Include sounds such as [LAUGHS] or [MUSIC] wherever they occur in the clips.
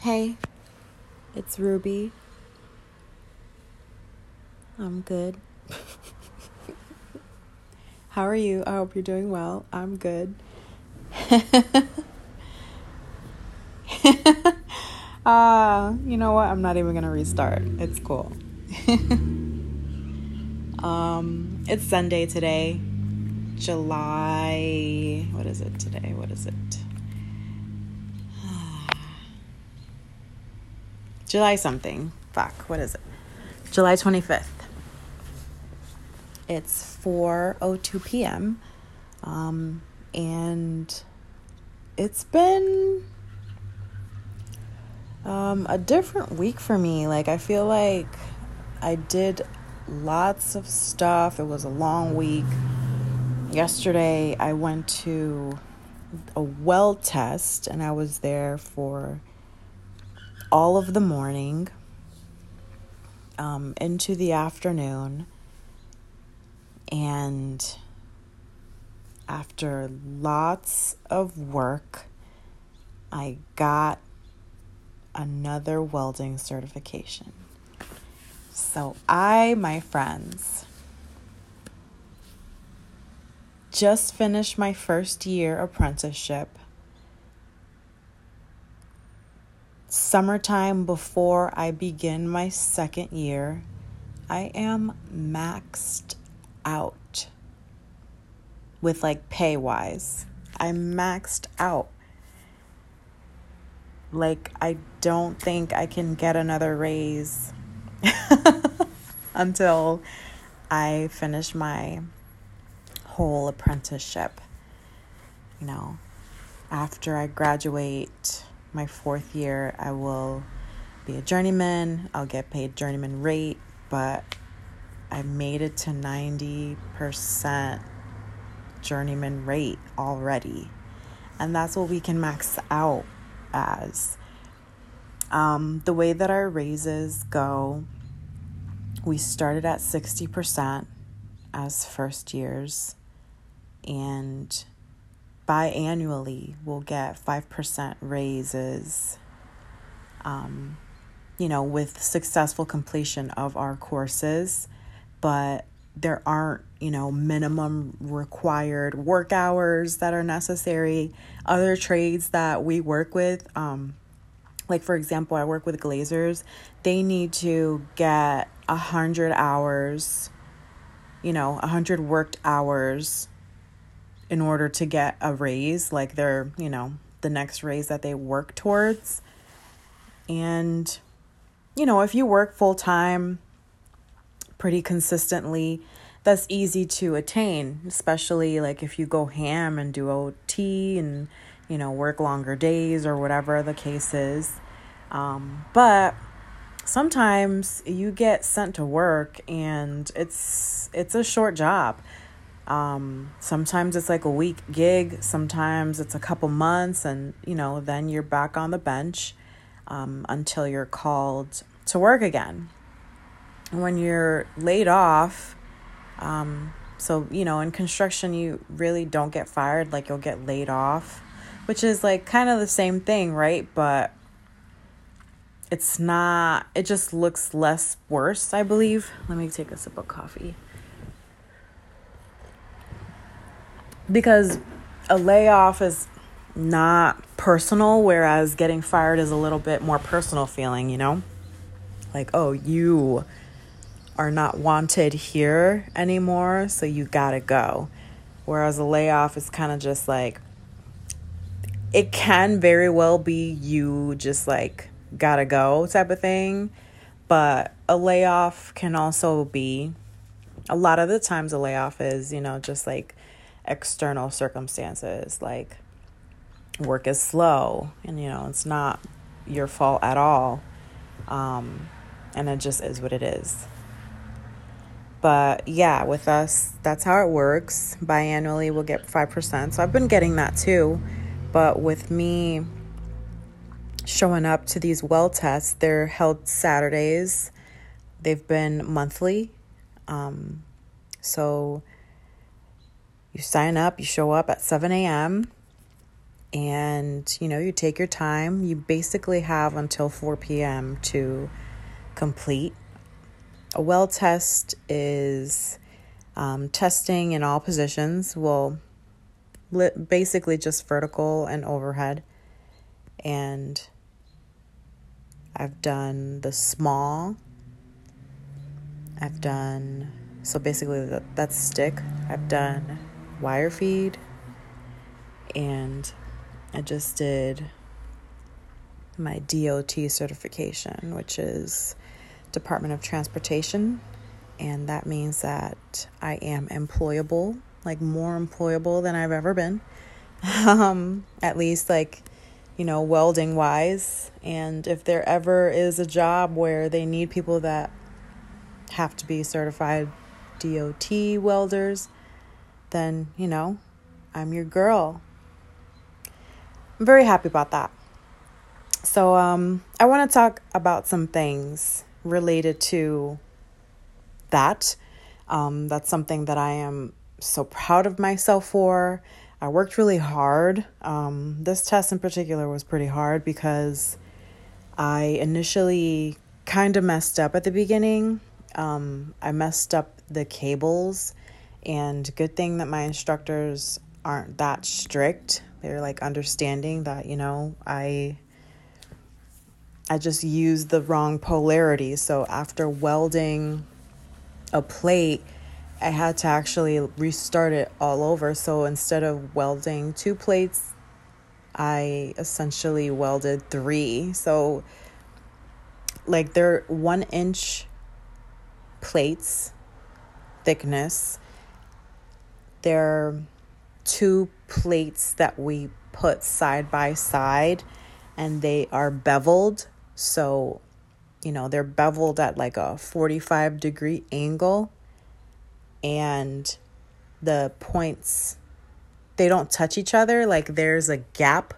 Hey, it's Ruby. I'm good. [LAUGHS] How are you? I hope you're doing well. I'm good. [LAUGHS] uh, you know what? I'm not even going to restart. It's cool. [LAUGHS] um, it's Sunday today. July what is it today? What is it? July something. Fuck, what is it? July 25th. It's 4:02 p.m. Um, and it's been um, a different week for me. Like I feel like I did lots of stuff. It was a long week. Yesterday I went to a weld test and I was there for all of the morning um, into the afternoon. And after lots of work, I got another welding certification. So, I, my friends, just finished my first year apprenticeship summertime before I begin my second year, I am maxed out with like pay wise. I'm maxed out. Like, I don't think I can get another raise [LAUGHS] until I finish my whole apprenticeship. You know, after I graduate my fourth year, I will be a journeyman. I'll get paid journeyman rate, but I made it to 90% journeyman rate already. And that's what we can max out as. Um, the way that our raises go, we started at 60% as first years, and biannually we'll get 5% raises um, you know with successful completion of our courses. But there aren't you know minimum required work hours that are necessary. Other trades that we work with um, like for example i work with glazers. They need to get a hundred hours you know a hundred worked hours in order to get a raise, like their, you know, the next raise that they work towards. And, you know, if you work full time pretty consistently, that's easy to attain, especially like if you go ham and do OT and, you know, work longer days or whatever the case is. Um, but sometimes you get sent to work and it's it's a short job um, sometimes it's like a week gig, sometimes it's a couple months, and you know, then you're back on the bench um, until you're called to work again. When you're laid off, um, so you know, in construction, you really don't get fired, like you'll get laid off, which is like kind of the same thing, right? But it's not, it just looks less worse, I believe. Let me take a sip of coffee. Because a layoff is not personal, whereas getting fired is a little bit more personal feeling, you know? Like, oh, you are not wanted here anymore, so you gotta go. Whereas a layoff is kind of just like, it can very well be you just like gotta go type of thing, but a layoff can also be a lot of the times a layoff is, you know, just like external circumstances like work is slow and you know it's not your fault at all. Um, and it just is what it is. But yeah with us that's how it works. Biannually we'll get 5% so i've been getting that too. But with me showing up to these weld tests they're held saturdays. They've been monthly. Um, so you sign up, you show up at 7 a.m. and you know, you take your time. You basically have until 4 p.m. to complete. A weld test is um, testing in all positions. Well, basically just vertical and overhead. And I've done the small. I've done, so basically that, that's stick. I've done wire feed. And I just did my DOT certification, which is Department of Transportation. And that means that I am employable, like more employable than I've ever been. [LAUGHS] Um, at least like, you know, welding wise. And if there ever is a job where they need people that have to be certified DOT welders, then, you know, I'm your girl. I'm very happy about that. So, um, I want to talk about some things related to that. Um, that's something that I am so proud of myself for. I worked really hard. Um, this test in particular was pretty hard because I initially kind of messed up at the beginning. Um, I messed up the cables, and good thing that my instructors aren't that strict they're like understanding that, you know, I I just used the wrong polarity. So after welding a plate, I had to actually restart it all over. So instead of welding two plates, I essentially welded three. So, like, they're one inch plates thickness. They're two plates that we put side by side and they are beveled. So, you know, they're beveled at like a 45 degree angle and the points they don't touch each other. Like there's a gap.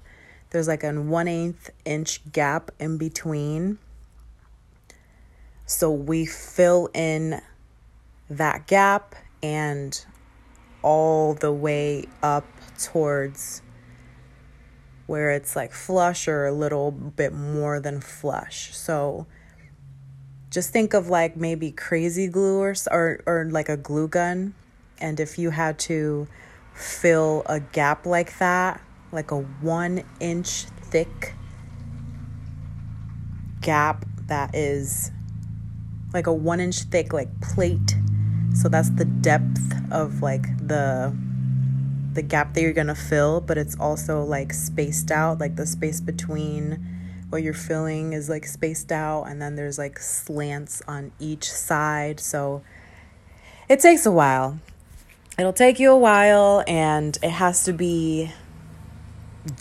There's like a one eighth inch gap in between. So we fill in that gap and all the way up towards where it's like flush or a little bit more than flush. So just think of like maybe crazy glue or or, or like a glue gun and if you had to fill a gap like that, like a 1 inch thick gap that is like a 1 inch thick like plate so that's the depth of like the the gap that you're going to fill, but it's also like spaced out, like the space between what you're filling is like spaced out and then there's like slants on each side. So it takes a while. It'll take you a while and it has to be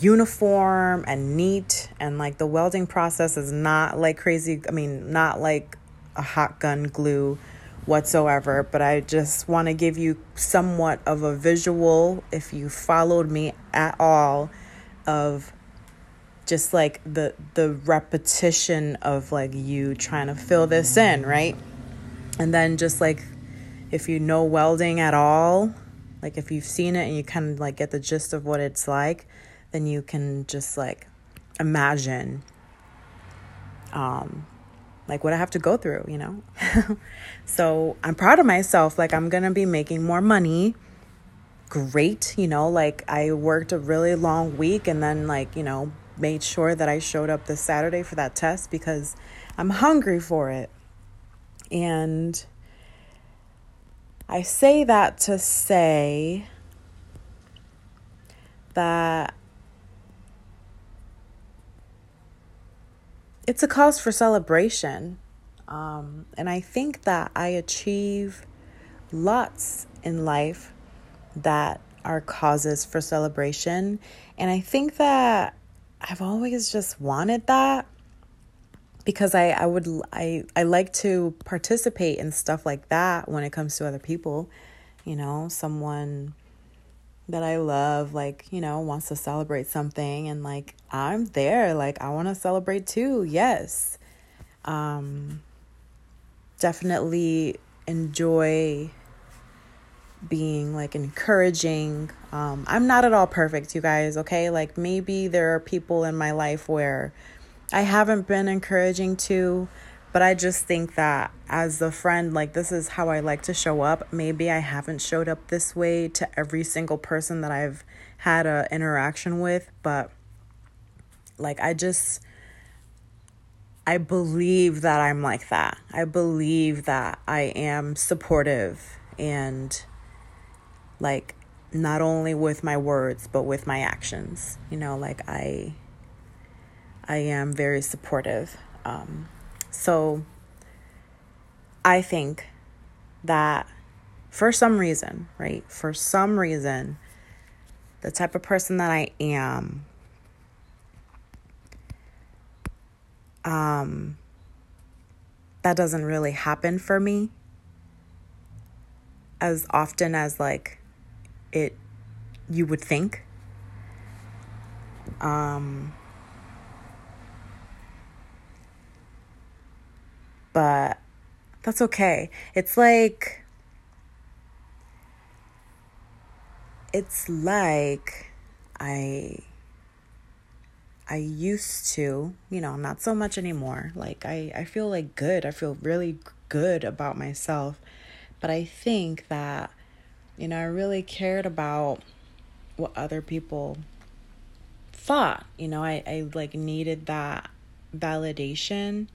uniform and neat and like the welding process is not like crazy, I mean, not like a hot gun glue whatsoever, but I just want to give you somewhat of a visual, if you followed me at all, of just like the the repetition of like you trying to fill this in, right? And then just like if you know welding at all, like if you've seen it and you kind of like get the gist of what it's like, then you can just like imagine um like what I have to go through, you know? [LAUGHS] so I'm proud of myself. Like, I'm gonna be making more money. Great, you know, like I worked a really long week and then, like, you know, made sure that I showed up this Saturday for that test because I'm hungry for it. And I say that to say that it's a cause for celebration. Um, and I think that I achieve lots in life that are causes for celebration. And I think that I've always just wanted that because I, I would I, I like to participate in stuff like that when it comes to other people. You know, someone that I love, like, you know, wants to celebrate something and like I'm there, like I want to celebrate too. Yes. Um definitely enjoy being like encouraging. Um, I'm not at all perfect, you guys, okay? Like maybe there are people in my life where I haven't been encouraging to, but I just think that as a friend, like this is how I like to show up. Maybe I haven't showed up this way to every single person that I've had a interaction with, but like I just I believe that I'm like that. I believe that I am supportive and like not only with my words but with my actions. You know, like I I am very supportive. Um so I think that for some reason, right? For some reason the type of person that I am um, that doesn't really happen for me as often as like it you would think um but that's okay it's like it's like i I used to, you know, not so much anymore. Like I I feel like good. I feel really good about myself. But I think that you know, I really cared about what other people thought. You know, I I like needed that validation.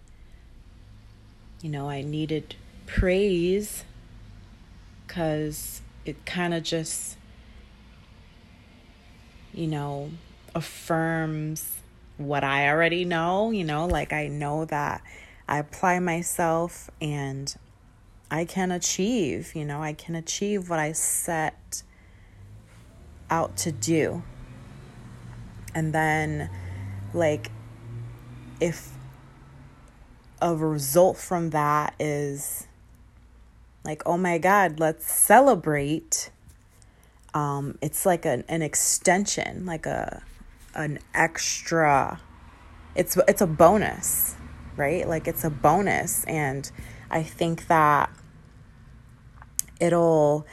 You know, I needed praise cuz it kind of just you know, affirms what I already know, you know, like I know that I apply myself and I can achieve, you know, I can achieve what I set out to do. And then, like, if a result from that is like, oh my God, let's celebrate. Um, it's like an, an extension, like a an extra it's it's a bonus, right? Like it's a bonus and I think that it'll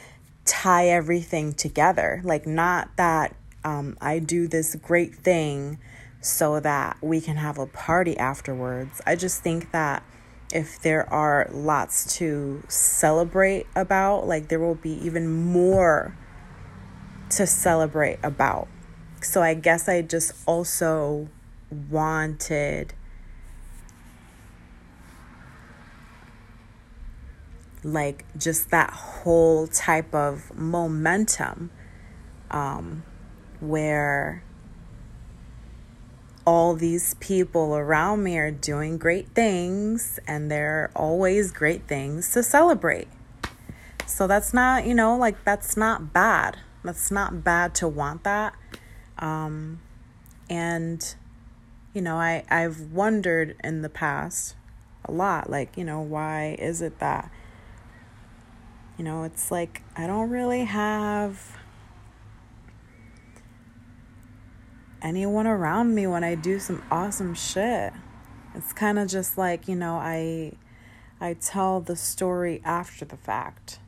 tie everything together. Like not that um, I do this great thing so that we can have a party afterwards. I just think that if there are lots to celebrate about, like there will be even more to celebrate about. So I guess I just also wanted like just that whole type of momentum um, where all these people around me are doing great things and they're always great things to celebrate. So that's not, you know, like that's not bad. That's not bad to want that. Um, and, you know, I, I've wondered in the past a lot, like, you know, why is it that, you know, it's like I don't really have anyone around me when I do some awesome shit. It's kind of just like, you know, I I tell the story after the fact,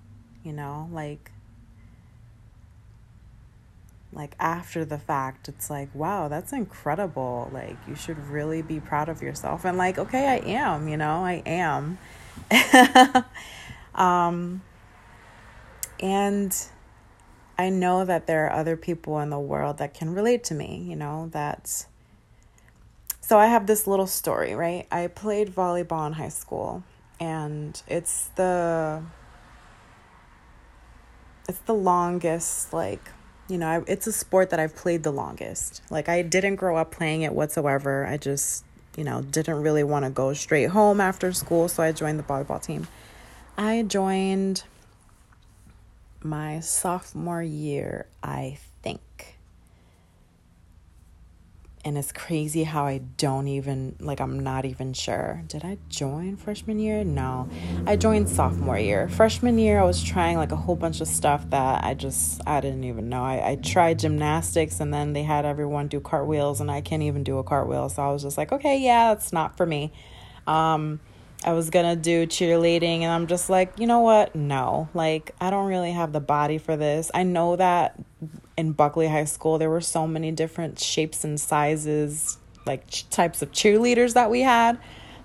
you know, like like after the fact it's like wow that's incredible. Like you should really be proud of yourself. And like okay i am you know i am. [LAUGHS] Um and i know that there are other people in the world that can relate to me you know that's so i have this little story right i played volleyball in high school and it's the it's the longest like you know, I, it's a sport that I've played the longest. Like, I didn't grow up playing it whatsoever. I just, you know, didn't really want to go straight home after school, so I joined the volleyball team. I joined my sophomore year, I think and it's crazy how I don't even like I'm not even sure. Did I join freshman year? No. I joined sophomore year. Freshman year I was trying like a whole bunch of stuff that I just I didn't even know. I, I tried gymnastics and then they had everyone do cartwheels and I can't even do a cartwheel. So I was just like, okay, yeah, it's not for me. Um I was gonna do cheerleading, and I'm just like, you know what? No, like, I don't really have the body for this. I know that in Buckley High School, there were so many different shapes and sizes, like ch- types of cheerleaders that we had,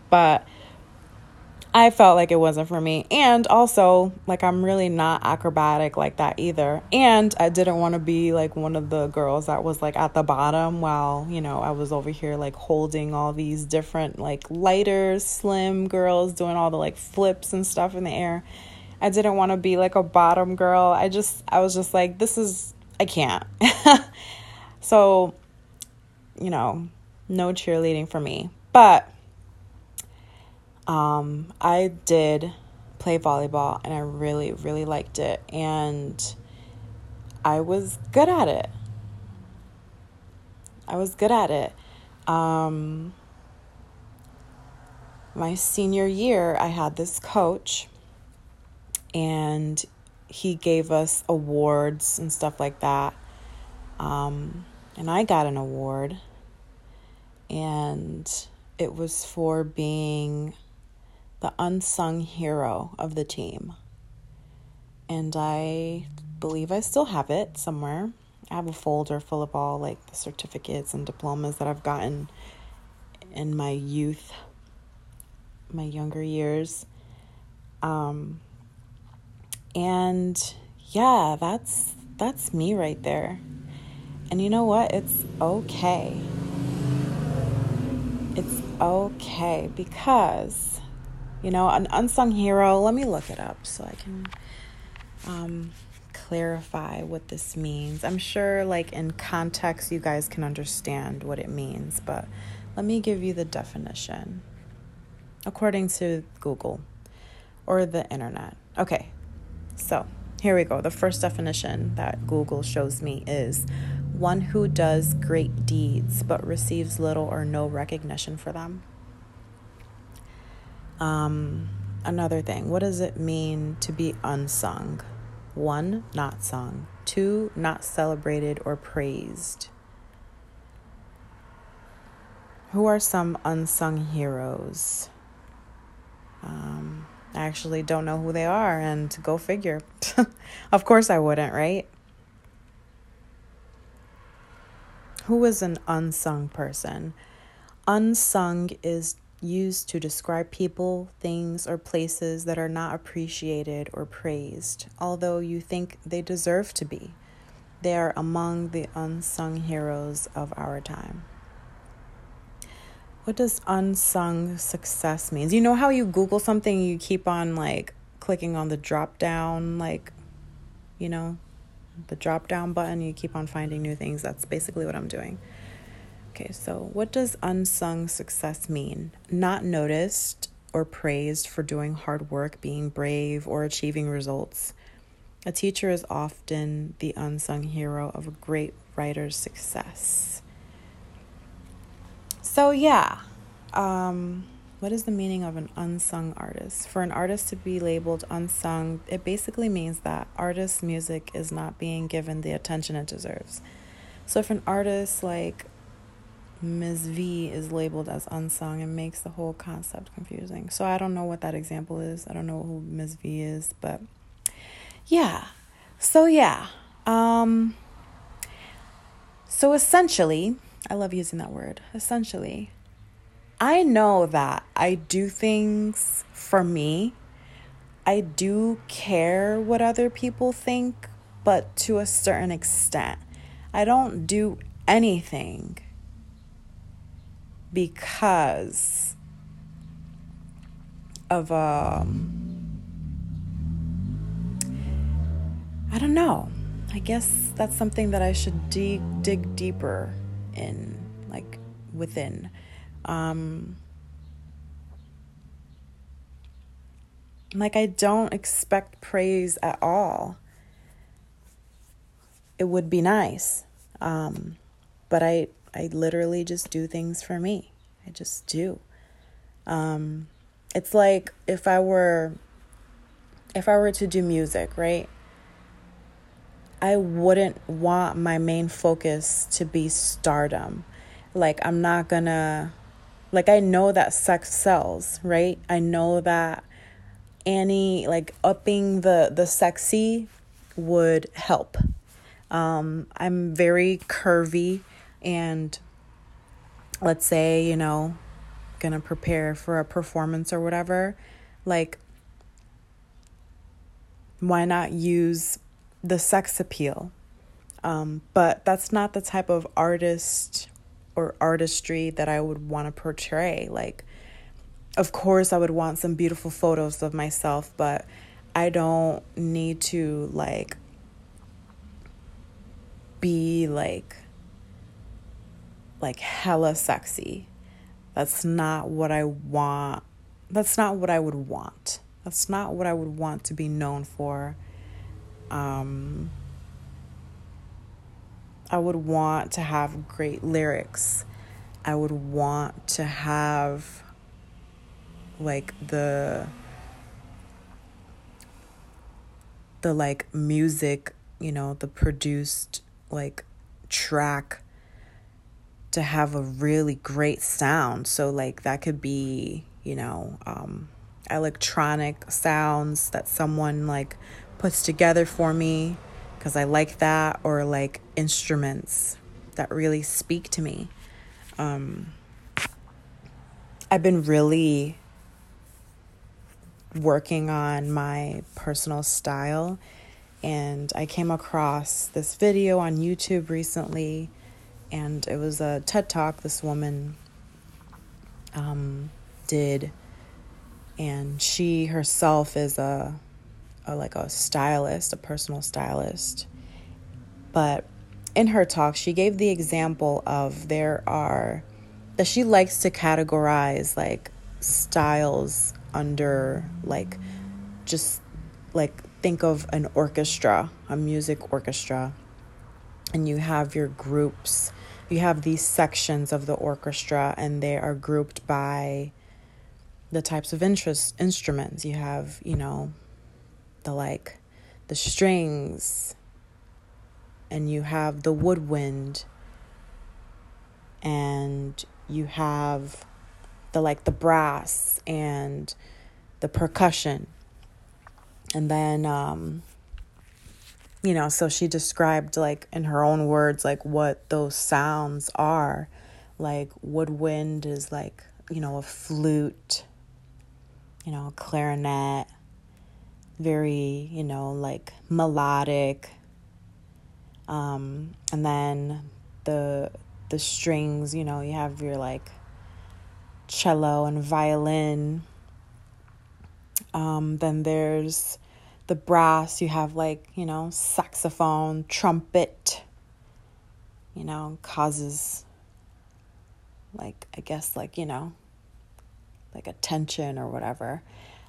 but I felt like it wasn't for me. And also, like, I'm really not acrobatic like that either. And I didn't want to be like one of the girls that was like at the bottom while, you know, I was over here like holding all these different, like, lighter, slim girls doing all the like flips and stuff in the air. I didn't want to be like a bottom girl. I just, I was just like, this is, I can't. [LAUGHS] so, you know, no cheerleading for me. But, um, I did play volleyball and I really, really liked it. And I was good at it. I was good at it. Um, my senior year, I had this coach, and he gave us awards and stuff like that. Um, and I got an award, and it was for being the unsung hero of the team. And I believe I still have it somewhere. I have a folder full of all like the certificates and diplomas that I've gotten in my youth, my younger years. Um, and yeah, that's that's me right there. And you know what? It's okay. It's okay because you know, an unsung hero. Let me look it up so I can um, clarify what this means. I'm sure, like, in context, you guys can understand what it means, but let me give you the definition according to Google or the internet. Okay, so here we go. The first definition that Google shows me is one who does great deeds but receives little or no recognition for them. Um, another thing, what does it mean to be unsung? One, not sung. Two, not celebrated or praised. Who are some unsung heroes? Um, I actually don't know who they are, and go figure. [LAUGHS] of course, I wouldn't, right? Who is an unsung person? Unsung is used to describe people, things, or places that are not appreciated or praised, although you think they deserve to be. They are among the unsung heroes of our time. What does unsung success mean? You know how you Google something, you keep on like clicking on the drop down, like, you know, the drop down button, you keep on finding new things. That's basically what I'm doing. Okay, so what does unsung success mean? Not noticed or praised for doing hard work, being brave, or achieving results. A teacher is often the unsung hero of a great writer's success. So, yeah, um, what is the meaning of an unsung artist? For an artist to be labeled unsung, it basically means that artist's music is not being given the attention it deserves. So, if an artist like Ms. V is labeled as unsung and makes the whole concept confusing. So I don't know what that example is. I don't know who Ms. V is, but yeah. So yeah. Um so essentially, I love using that word. Essentially, I know that I do things for me. I do care what other people think, but to a certain extent. I don't do anything because of um I don't know. I guess that's something that I should dig dig deeper in, like within. Um, like I don't expect praise at all. It would be nice, um, but I I literally just do things for me. I just do. Um, it's like if I were if I were to do music, right? I wouldn't want my main focus to be stardom. Like I'm not gonna Like I know that sex sells, right? I know that any like upping the the sexy would help. Um, I'm very curvy and let's say, you know, gonna prepare for a performance or whatever, like why not use the sex appeal? Um, but that's not the type of artist or artistry that I would want to portray. Like, of course, I would want some beautiful photos of myself, but I don't need to like be like like hella sexy. That's not what I want. That's not what I would want. That's not what I would want to be known for. Um, I would want to have great lyrics. I would want to have like the the like music, you know, the produced like track to have a really great sound. So like that could be, you know, um electronic sounds that someone like puts together for me because I like that, or like instruments that really speak to me. Um, I've been really working on my personal style, and I came across this video on YouTube recently, and it was a TED Talk this woman um, did, and she herself is a a, like a stylist, a personal stylist. But in her talk, she gave the example of there are that she likes to categorize like styles under like just like think of an orchestra, a music orchestra, and you have your groups. You have these sections of the orchestra, and they are grouped by the types of interest instruments. You have, you know, the like the strings and you have the woodwind and you have the like the brass and the percussion and then um you know so she described like in her own words like what those sounds are like woodwind is like you know a flute you know a clarinet very, you know, like melodic. Um, and then the the strings, you know, you have your like cello and violin. Um, then there's the brass, you have like, you know, saxophone, trumpet, you know, causes like I guess like, you know, like a tension or whatever.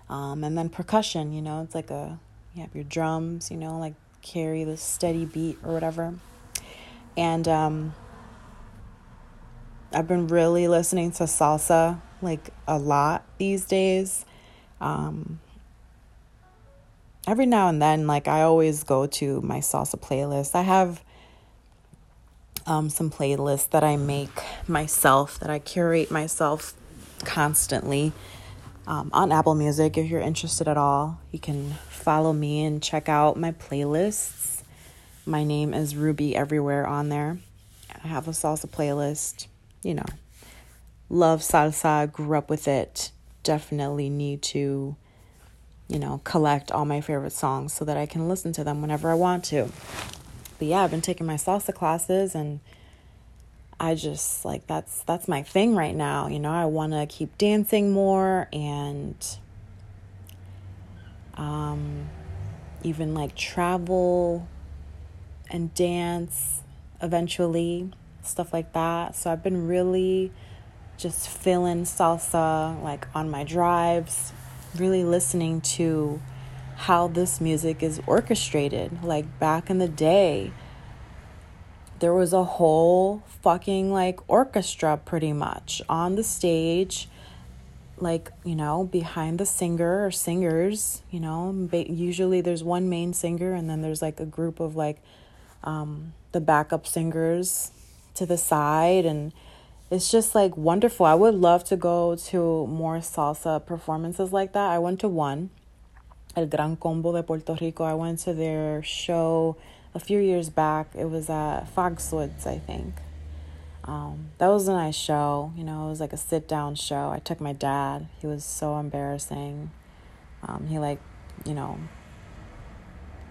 Um, and then percussion, you know, it's like a, you have your drums, you know, like carry the steady beat or whatever. And um, I've been really listening to salsa like a lot these days. Um, every now and then, like I always go to my salsa playlist. I have um, some playlists that I make myself, that I curate myself constantly um, on Apple Music. If you're interested at all, you can follow me and check out my playlists. My name is Ruby everywhere on there. I have a salsa playlist. You know, love salsa, grew up with it. Definitely need to, you know, collect all my favorite songs so that I can listen to them whenever I want to. But yeah, I've been taking my salsa classes and I just like that's that's my thing right now. You know, I want to keep dancing more and um even like travel and dance eventually, stuff like that. So I've been really just feeling salsa like on my drives, really listening to how this music is orchestrated. Like back in the day, there was a whole fucking like orchestra pretty much on the stage like you know behind the singer or singers you know usually there's one main singer and then there's like a group of like um, the backup singers to the side and it's just like wonderful. I would love to go to more salsa performances like that. I went to one, El Gran Combo de Puerto Rico. I went to their show a few years back. It was at Foxwoods, I think. Um, that was a nice show. You know, it was like a sit down show. I took my dad. He was so embarrassing. Um, he like, you know,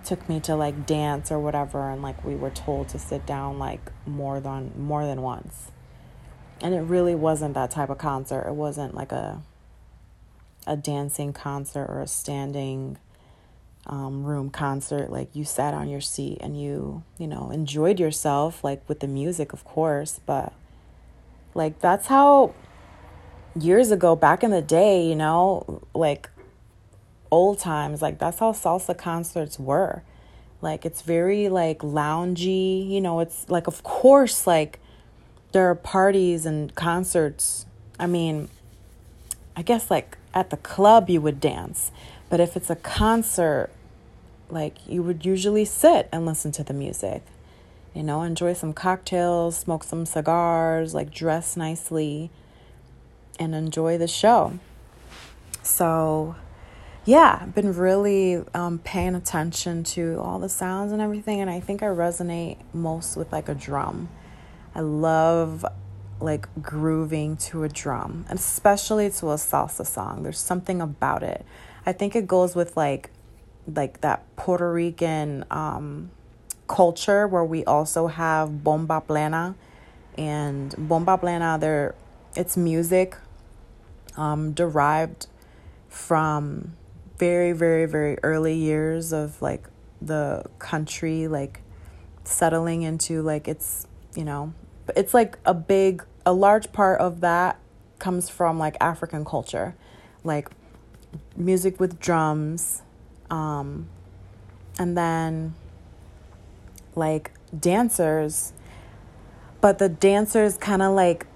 took me to like dance or whatever, and like we were told to sit down like more than more than once. And it really wasn't that type of concert. It wasn't like a a dancing concert or a standing um, room concert. Like you sat on your seat and you you know enjoyed yourself like with the music of course. But like that's how years ago back in the day you know like old times like that's how salsa concerts were. Like it's very like loungy you know it's like of course like there are parties and concerts i mean i guess like at the club you would dance but if it's a concert, like you would usually sit and listen to the music, you know, enjoy some cocktails, smoke some cigars, like dress nicely, and enjoy the show. So, yeah, I've been really um, paying attention to all the sounds and everything, and I think I resonate most with like a drum. I love like grooving to a drum, especially to a salsa song. There's something about it. I think it goes with like like that Puerto Rican um, culture where we also have bomba plena and bomba plena there it's music um, derived from very very very early years of like the country like settling into like it's you know it's like a big a large part of that comes from like African culture like music with drums, um, and then like dancers, but the dancers kind of like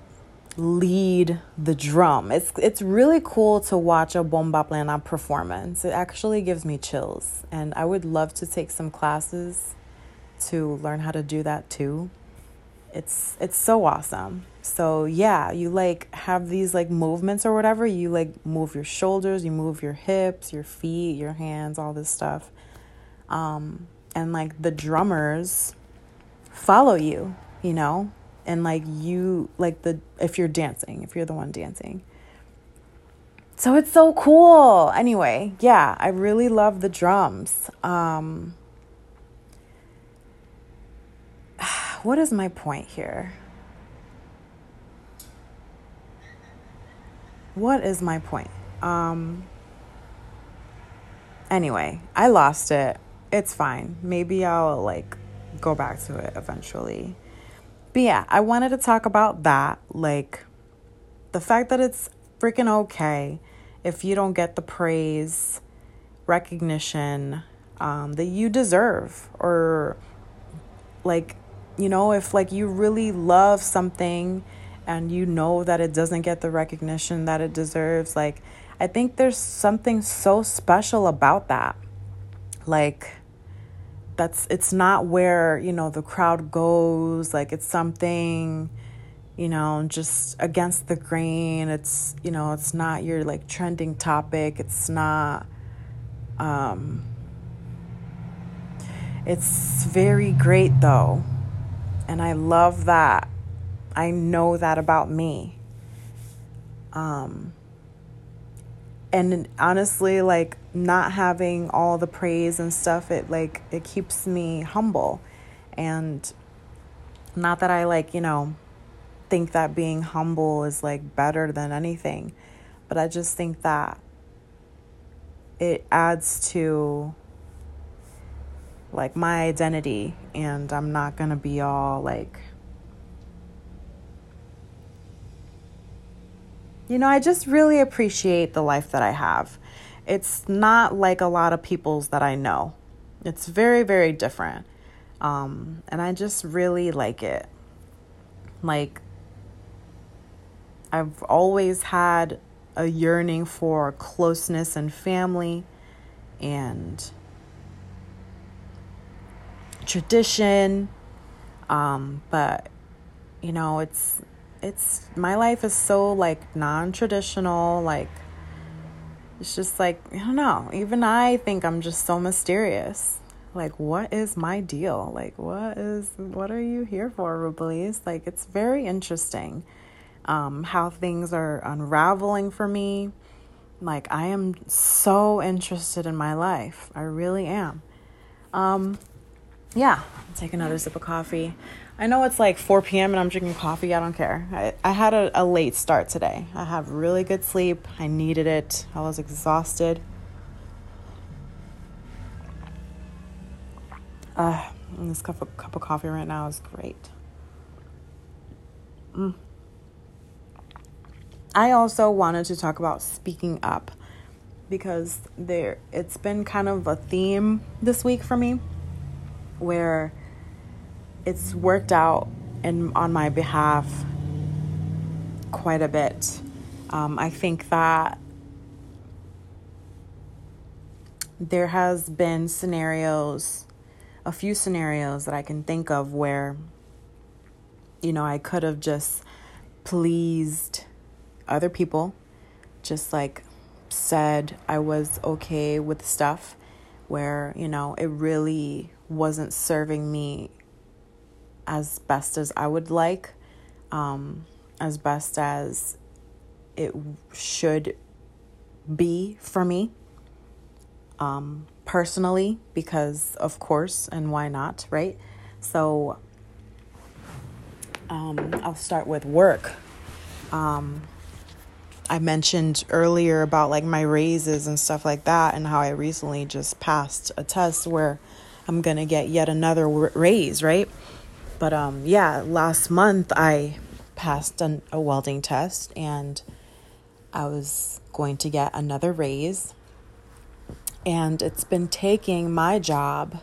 lead the drum. It's it's really cool to watch a bomba plena performance. It actually gives me chills, and I would love to take some classes to learn how to do that too. It's it's so awesome. So yeah, you like have these like movements or whatever. You like move your shoulders, you move your hips, your feet, your hands, all this stuff. Um, and like the drummers follow you, you know, and like you like the if you're dancing, if you're the one dancing. So it's so cool. Anyway, yeah, I really love the drums. Um, what is my point here? what is my point? Um, anyway, I lost it. It's fine. Maybe I'll like go back to it eventually. But yeah, I wanted to talk about that. Like the fact that it's freaking okay if you don't get the praise, recognition um, that you deserve, or like, you know, if like you really love something and you know that it doesn't get the recognition that it deserves like i think there's something so special about that. Like that's it's not where you know the crowd goes like it's something you know just against the grain. It's you know it's not your like trending topic. It's not um it's very great though and i love that I know that about me. Um, and honestly, like not having all the praise and stuff, it like it keeps me humble. And not that I like, you know, think that being humble is like better than anything, but I just think that it adds to like my identity and I'm not going to be all like You know, I just really appreciate the life that I have. It's not like a lot of people's that I know. It's very, very different. Um, and I just really like it. Like, I've always had a yearning for closeness and family and tradition. Um, but, you know, it's it's my life is so like non-traditional, like it's just like I don't know. Even I think I'm just so mysterious. Like, what is my deal? Like, what is what are you here for, Rubelis? Like, it's very interesting um, how things are unraveling for me. Like, I am so interested in my life. I really am. Um, yeah, take another sip of coffee. I know it's like 4 p.m. and I'm drinking coffee. I don't care. I, I had a, a late start today. I have really good sleep. I needed it. I was exhausted. Uh, this cup of, cup of coffee right now is great. Mm. I also wanted to talk about speaking up because there it's been kind of a theme this week for me where it's worked out in on my behalf quite a bit. Um, I think that there has been scenarios, a few scenarios that I can think of where, you know, I could have just pleased other people, just like said I was okay with stuff where, you know, it really wasn't serving me as best as I would like, um, as best as it should be for me um, personally, because of course, and why not, right? So um, I'll start with work. Um, I mentioned earlier about like my raises and stuff like that, and how I recently just passed a test where I'm gonna get yet another raise, right? But um, yeah, last month I passed an, a welding test and I was going to get another raise. And it's been taking my job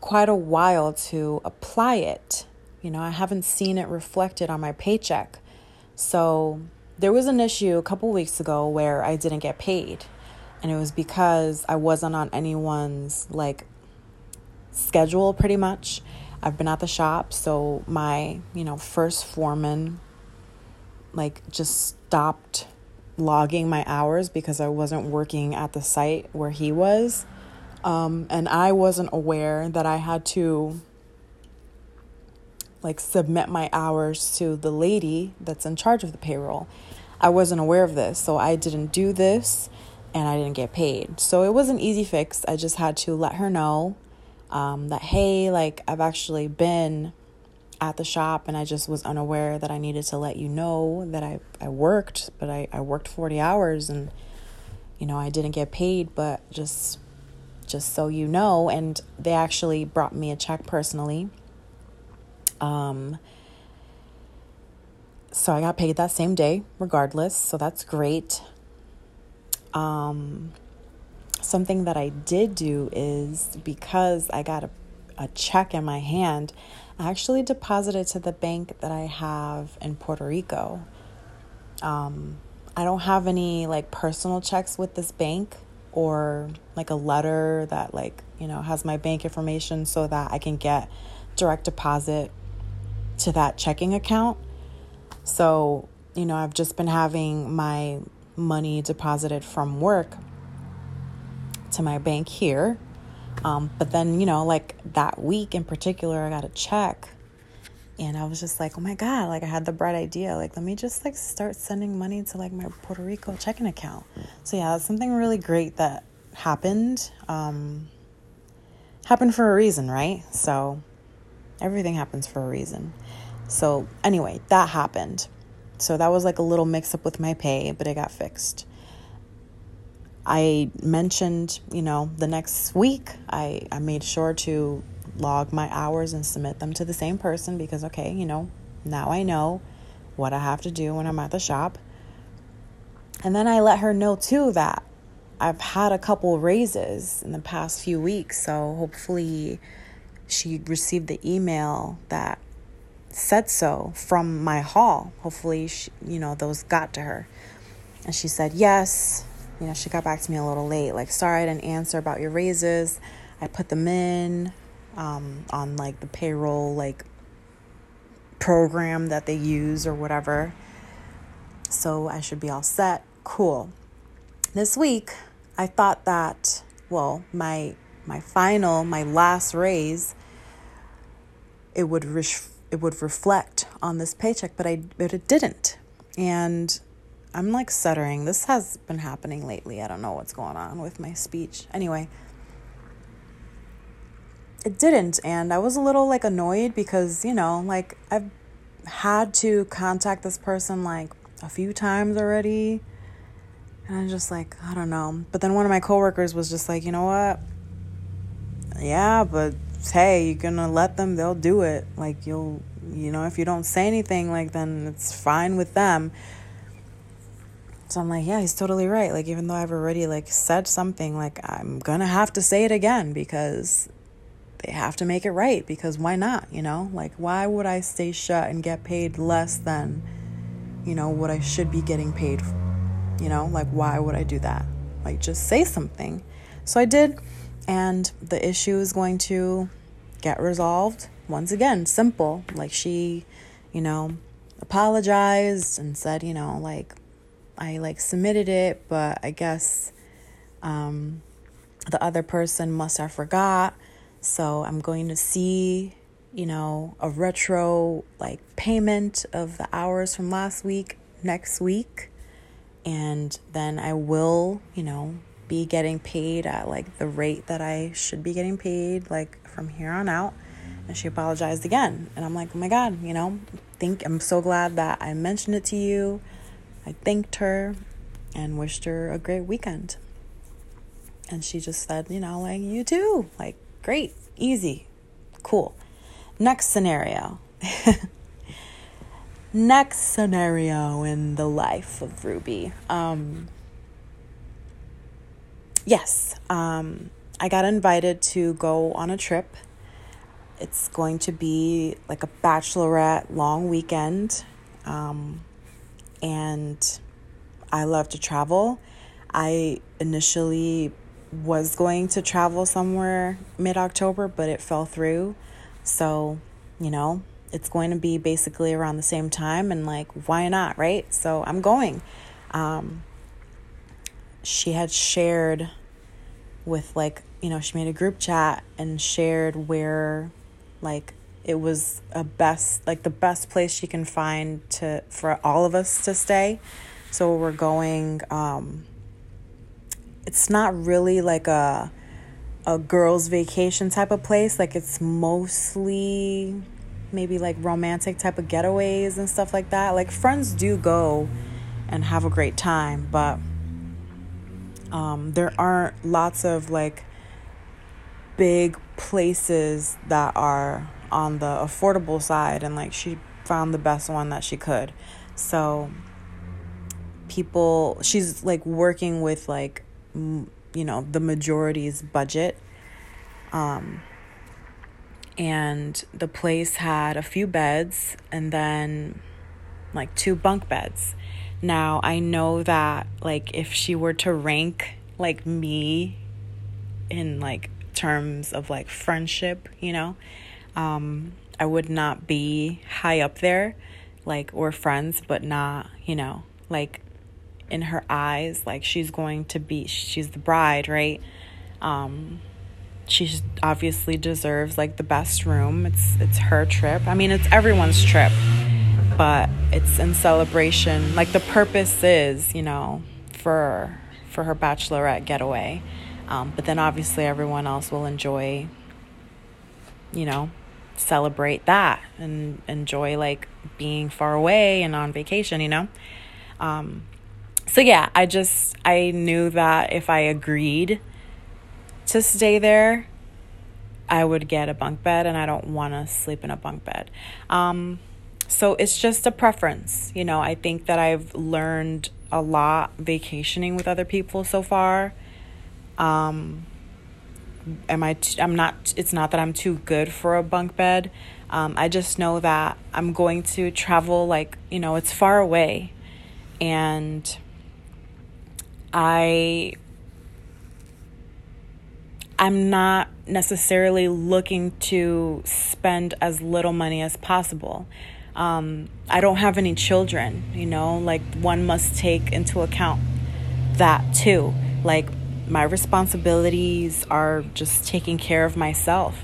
quite a while to apply it. You know, I haven't seen it reflected on my paycheck. So there was an issue a couple weeks ago where I didn't get paid. And it was because I wasn't on anyone's like schedule pretty much. I've been at the shop, so my, you know, first foreman like just stopped logging my hours because I wasn't working at the site where he was. Um, and I wasn't aware that I had to like submit my hours to the lady that's in charge of the payroll. I wasn't aware of this, so I didn't do this and I didn't get paid. So it was an easy fix. I just had to let her know um, that, hey, like I've actually been at the shop and I just was unaware that I needed to let you know that I, I worked, but I, I worked 40 hours and, you know, I didn't get paid, but just just so you know and they actually brought me a check personally. Um so i got paid that same day regardless so that's great. Um something that I did do is because I got a, a check in my hand, I actually deposited to the bank that I have in Puerto Rico. Um, I don't have any like personal checks with this bank or like a letter that like, you know, has my bank information so that I can get direct deposit to that checking account. So, you know, I've just been having my money deposited from work to my bank here. Um, but then, you know, like that week in particular, I got a check and I was just like, oh my God, like I had the bright idea. Like, let me just like start sending money to like my Puerto Rico checking account. So, yeah, something really great that happened. Um, happened for a reason, right? So, everything happens for a reason. So, anyway, that happened. So, that was like a little mix up with my pay, but it got fixed. I mentioned, you know, the next week I, I made sure to log my hours and submit them to the same person because, okay, you know, now I know what I have to do when I'm at the shop. And then I let her know too that I've had a couple raises in the past few weeks. So hopefully she received the email that said so from my hall. Hopefully, she, you know, those got to her. And she said, yes, you know, she got back to me a little late. Like, sorry, I didn't answer about your raises. I put them in um, on like the payroll, like program that they use or whatever. So I should be all set. Cool. This week, I thought that, well, my my final, my last raise, it would it would reflect on this paycheck, but I but it didn't. And I'm like stuttering. This has been happening lately. I don't know what's going on with my speech. Anyway, it didn't and I was a little like annoyed because, you know, like I've had to contact this person like a few times already. And I'm just like, I don't know. But then one of my coworkers was just like, you know what? Yeah, but hey, you're gonna let them, they'll do it. Like you'll you know, if you don't say anything, like then it's fine with them. So I'm like, yeah, he's totally right. Like even though I've already like said something, like I'm gonna have to say it again because they have to make it right because why not, you know? Like why would I stay shut and get paid less than you know what I should be getting paid? For? You know, like why would I do that? Like just say something. So I did and the issue is going to get resolved once again simple like she you know apologized and said you know like i like submitted it but i guess um the other person must have forgot so i'm going to see you know a retro like payment of the hours from last week next week and then i will you know be getting paid at like the rate that I should be getting paid like from here on out. And she apologized again. And I'm like, oh my God, you know, think I'm so glad that I mentioned it to you. I thanked her and wished her a great weekend. And she just said, you know, like, you too. Like, great, easy, cool. Next scenario. [LAUGHS] Next scenario in the life of Ruby. Um, yes, um, I got invited to go on a trip. It's going to be like a bachelorette long weekend. Um, and I love to travel. I initially was going to travel somewhere mid October, but it fell through. So, you know, it's going to be basically around the same time, and like, why not, right? So I'm going. Um, she had shared with like you know she made a group chat and shared where like it was a best like the best place she can find to for all of us to stay. So we're going um it's not really like a a girls vacation type of place. Like it's mostly maybe like romantic type of getaways and stuff like that. Like friends do go and have a great time but um, there aren't lots of like big places that are on the affordable side, and like she found the best one that she could. So people, she's like working with like, you know, the majority's budget. Um, and the place had a few beds and then like two bunk beds now, I know that like if she were to rank like me in like terms of like friendship, you know, um I would not be high up there like we're friends, but not, you know, like in her eyes like she's going to be she's the bride, right? Um she obviously deserves like the best room. It's it's her trip. I mean, it's everyone's trip but it's in celebration. Like the purpose is, you know, for for her bachelorette getaway. Um, but then obviously everyone else will enjoy, you know, celebrate that and enjoy like being far away and on vacation, you know. Um, so yeah, I just I knew that if I agreed to stay there, I would get a bunk bed, and I don't want to sleep in a bunk bed. Um, so it's just a preference. You know, I think that I've learned a lot vacationing with other people so far. Um, am I? T- I'm not. It's not that I'm too good for a bunk bed. Um, I just know that I'm going to travel. Like you know, it's far away, and I. I'm not necessarily looking to spend as little money as possible. Um, I don't have any children, you know, like one must take into account that too. Like my responsibilities are just taking care of myself.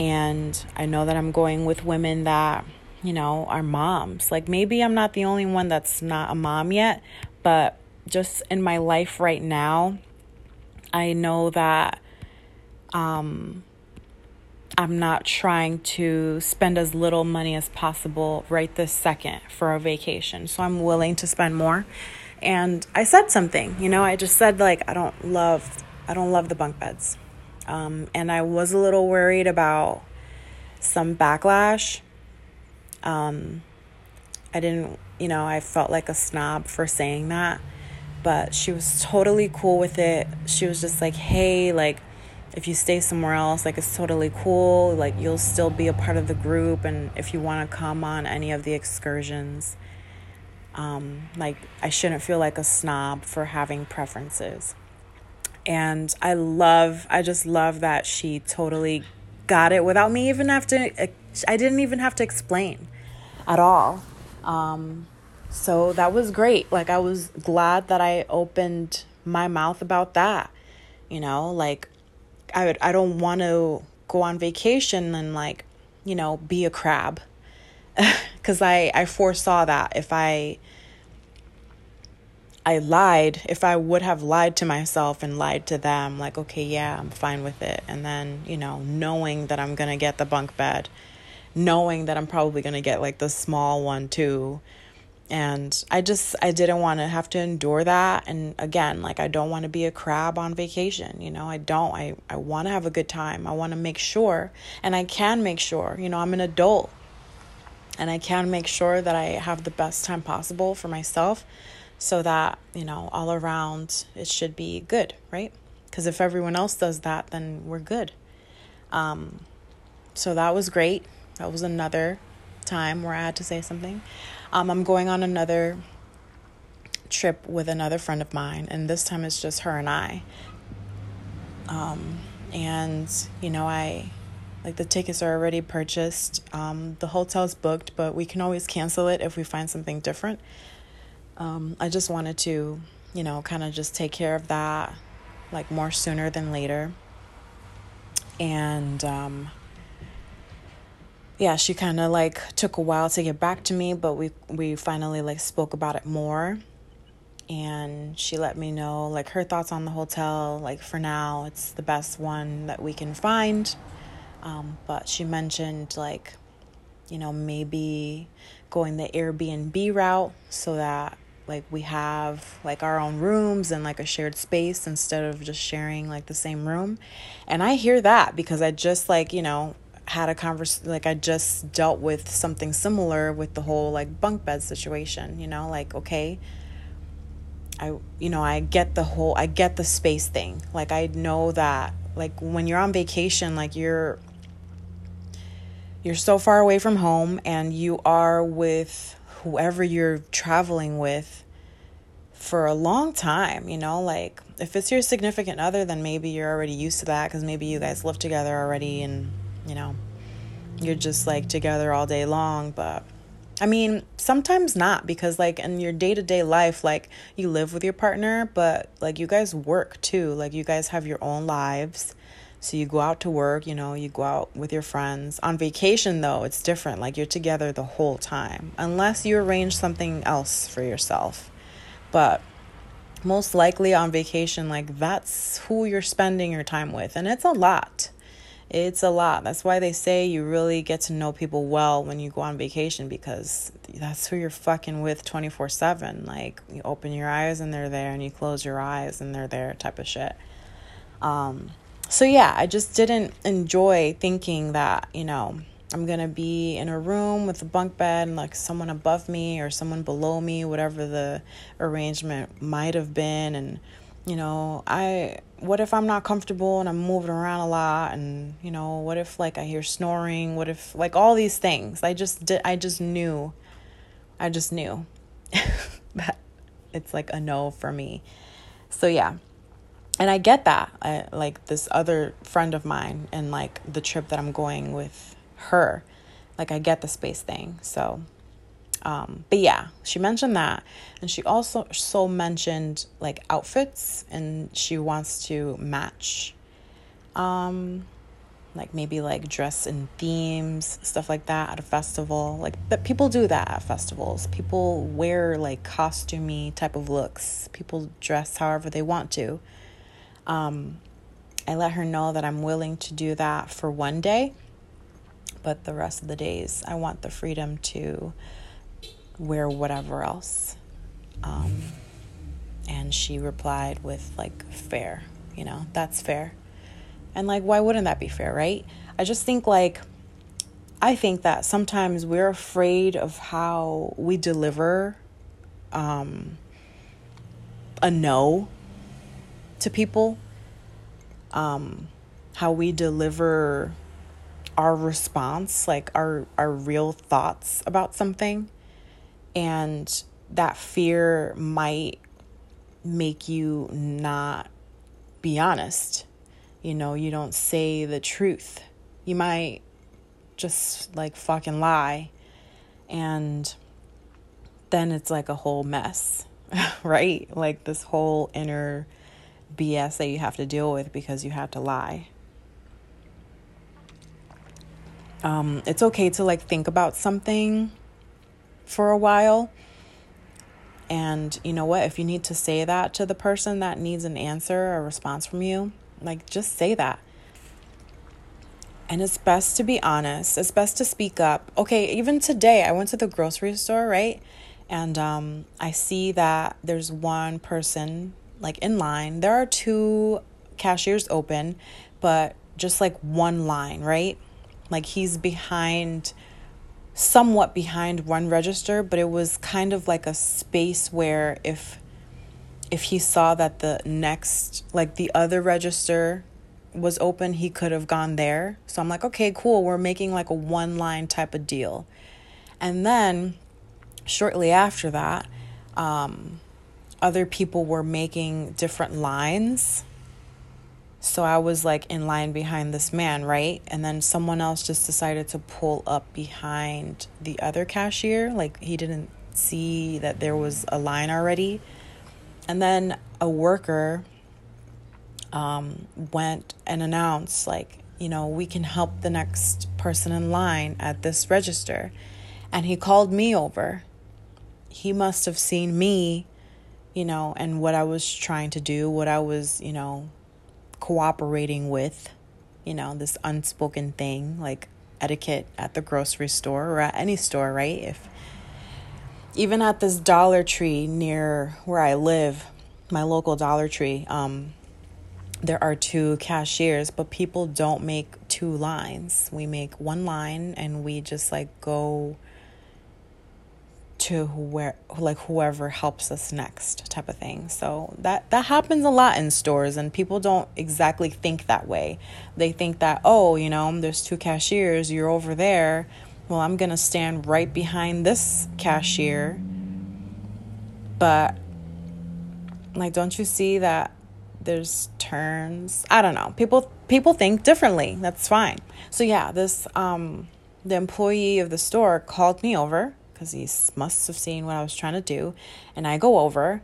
And I know that I'm going with women that, you know, are moms. Like maybe I'm not the only one that's not a mom yet, but just in my life right now, I know that um, I'm not trying to spend as little money as possible right this second for a vacation. So I'm willing to spend more. And I said something, you know, I just said like I don't love I don't love the bunk beds. Um, and I was a little worried about some backlash. Um, I didn't, you know, I felt like a snob for saying that, but she was totally cool with it. She was just like, hey, like, if you stay somewhere else, like, it's totally cool. Like, you'll still be a part of the group. And if you want to come on any of the excursions, um, like, I shouldn't feel like a snob for having preferences. And I love, I just love that she totally got it without me even have to, I didn't even have to explain at all. Um, so that was great. Like, I was glad that I opened my mouth about that. You know, like, I, would, I don't want to go on vacation and, like, you know, be a crab. [LAUGHS] Because I, I foresaw that if I I lied, if I would have lied to myself and lied to them, like, okay, yeah, I'm fine with it. And then, you know, knowing that I'm going to get the bunk bed, knowing that I'm probably going to get like the small one too. And I just, I didn't want to have to endure that. And again, like, I don't want to be a crab on vacation. You know, I don't. I, I want to have a good time. I want to make sure, and I can make sure, you know, I'm an adult and I can make sure that I have the best time possible for myself so that, you know, all around it should be good, right? Because if everyone else does that, then we're good. Um, so that was great. That was another time where I had to say something. Um, I'm going on another trip with another friend of mine, and this time it's just her and I. Um, and, you know, I like the tickets are already purchased. Um, the hotel's booked, but we can always cancel it if we find something different um, I just wanted to, you know, kind of just take care of that like more sooner than later. And um, yeah, she kind of like took a while to get back to me, but we we finally like spoke about it more. And she let me know like her thoughts on the hotel. Like for now, it's the best one that we can find. Um, but she mentioned like, you know, maybe going the Airbnb route so that like we have like our own rooms and like a shared space instead of just sharing like the same room. And i hear that because i just like you know had a conversation like i just dealt with something similar with the whole like bunk bed situation you know like okay i you know i get the whole i get the space thing. Like i know that like when you're on vacation like you're you're so far away from home and you are with whoever you're traveling with for a long time, you know, like if it's your significant other, then maybe you're already used to that because maybe you guys live together already and, you know, you're just like together all day long. But I mean, sometimes not because, like, in your day to day life, like, you live with your partner, but like, you guys work too. Like, you guys have your own lives. So you go out to work, you know, you go out with your friends. On vacation, though, it's different. Like, you're together the whole time, unless you arrange something else for yourself. But most likely on vacation, like, that's who you're spending your time with. And it's a lot. It's a lot. That's why they say you really get to know people well when you go on vacation because that's who you're fucking with 24 7. Like, you open your eyes and they're there, and you close your eyes and they're there, type of shit. Um, so yeah, I just didn't enjoy thinking that, you know, I'm going to be in a room with a bunk bed and like someone above me or someone below me, whatever the arrangement might have been and you know, I what if I'm not comfortable and I'm moving around a lot and you know, what if like I hear snoring? What if like all these things? I just did I just knew. I just knew [LAUGHS] that it's like a no for me. So yeah, and I get that. I, like this other friend of mine and like the trip that I'm going with her, Like I get the space thing. So um, but yeah, she mentioned that. And she also so mentioned like outfits and she wants to match um like maybe like dress in themes, stuff like that at a festival. Like but people do that at festivals. People wear like costumey type of looks. People dress however they want to. Um I let her know that I'm willing to do that for one day, but the rest of the days I want the freedom to wear whatever else. Um, and she replied with, like, fair, you know, that's fair. And, like, why wouldn't that be fair, right? I just think, like, I think that sometimes we're afraid of how we deliver um, a no to people, um, how we deliver our response, like our our real thoughts about something and that fear might make you not be honest. You know, you don't say the truth. You might just like fucking lie. And then it's like a whole mess, [LAUGHS] right? Like this whole inner BS that you have to deal with because you had to lie. Um, it's okay to like think about something for a while. And you know what? If you need to say that to the person that needs an answer, a response from you, like just say that. And it's best to be honest. It's best to speak up. Okay, even today, I went to the grocery store, right? And um, I see that there's one person like in line. There are two cashiers open, but just like one line, right? Like he's behind somewhat behind one register, but it was kind of like a space where if if he saw that the next like the other register was open, he could have gone there. So I'm like, okay, cool. We're making like a one line type of deal. And then shortly after that, um, other people were making different lines so I was like in line behind this man, right? And then someone else just decided to pull up behind the other cashier. Like he didn't see that there was a line already. And then a worker um, went and announced, like, you know, we can help the next person in line at this register. And he called me over. He must have seen me, you know, and what I was trying to do, what I was, you know, cooperating with, you know, this unspoken thing like etiquette at the grocery store or at any store, right? If even at this Dollar Tree near where I live, my local Dollar Tree, um, there are two cashiers, but people don't make two lines. We make one line and we just like go to where like whoever helps us next type of thing. So that that happens a lot in stores and people don't exactly think that way. They think that oh, you know, there's two cashiers, you're over there. Well, I'm to stand right behind this cashier. But like don't you see that there's turns? I don't know. People people think differently. That's fine. So yeah, this um the employee of the store called me over because he must have seen what I was trying to do. And I go over,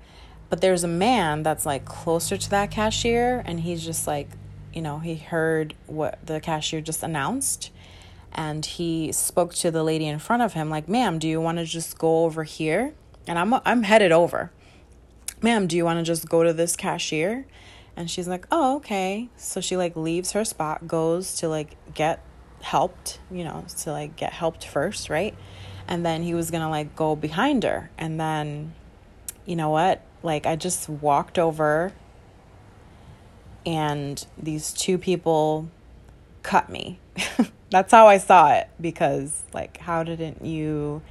but there's a man that's like closer to that cashier, and he's just like, you know, he heard what the cashier just announced. And he spoke to the lady in front of him, like, ma'am, do you want to just go over here? And I'm, I'm headed over. Ma'am, do you want to just go to this cashier? And she's like, oh, okay. So she like leaves her spot, goes to like get helped, you know, to like get helped first, right? And then he was gonna like go behind her. And then you know what? Like i just walked over and these two people cut me. [LAUGHS] That's how i saw it because like how didn't you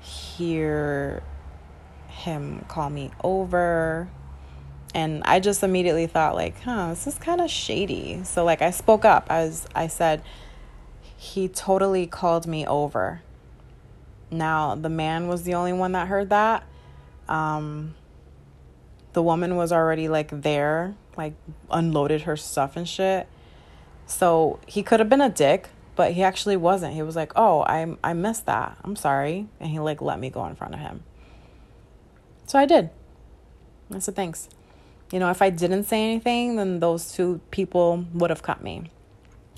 hear him call me over? And i just immediately thought like huh this is kind of shady. So like i spoke up as i said he totally called me over now, the man was the only one that heard that. Um, the woman was already like there, like unloaded her stuff and shit. So he could have been a dick, But he actually wasn't. He was like, "Oh, I I missed that. I'm sorry," and he like let me go in front of him. So I did. I said thanks. You know, if I didn't say anything, then those two people would have cut me.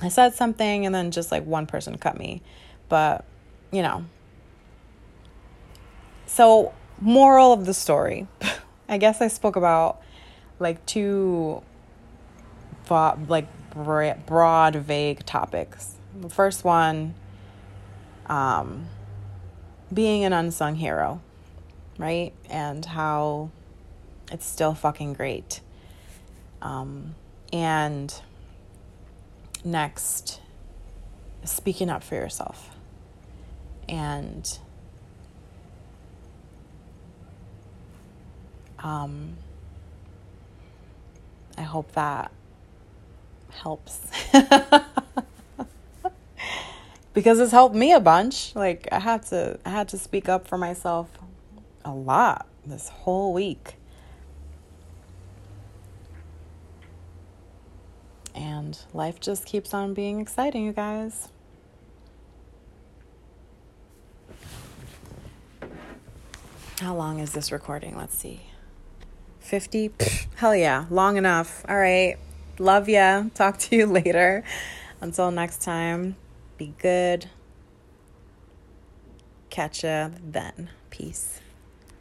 I said something, and then just like one person cut me. But you know. So moral of the story, [LAUGHS] I guess I spoke about like two like broad, vague topics. The first one, um, being an unsung hero, right? And how it's still fucking great. Um, and next, speaking up for yourself. And um, I hope that helps. [LAUGHS] because it's helped me a bunch. Like I had to I had to speak up for myself a lot this whole week. And life just keeps on being exciting, you guys. How long is this recording? Let's see. 50? Hell yeah, long enough. All right. Love ya. Talk to you [LAUGHS] later. Until next time, be good. Catch ya then. Peace.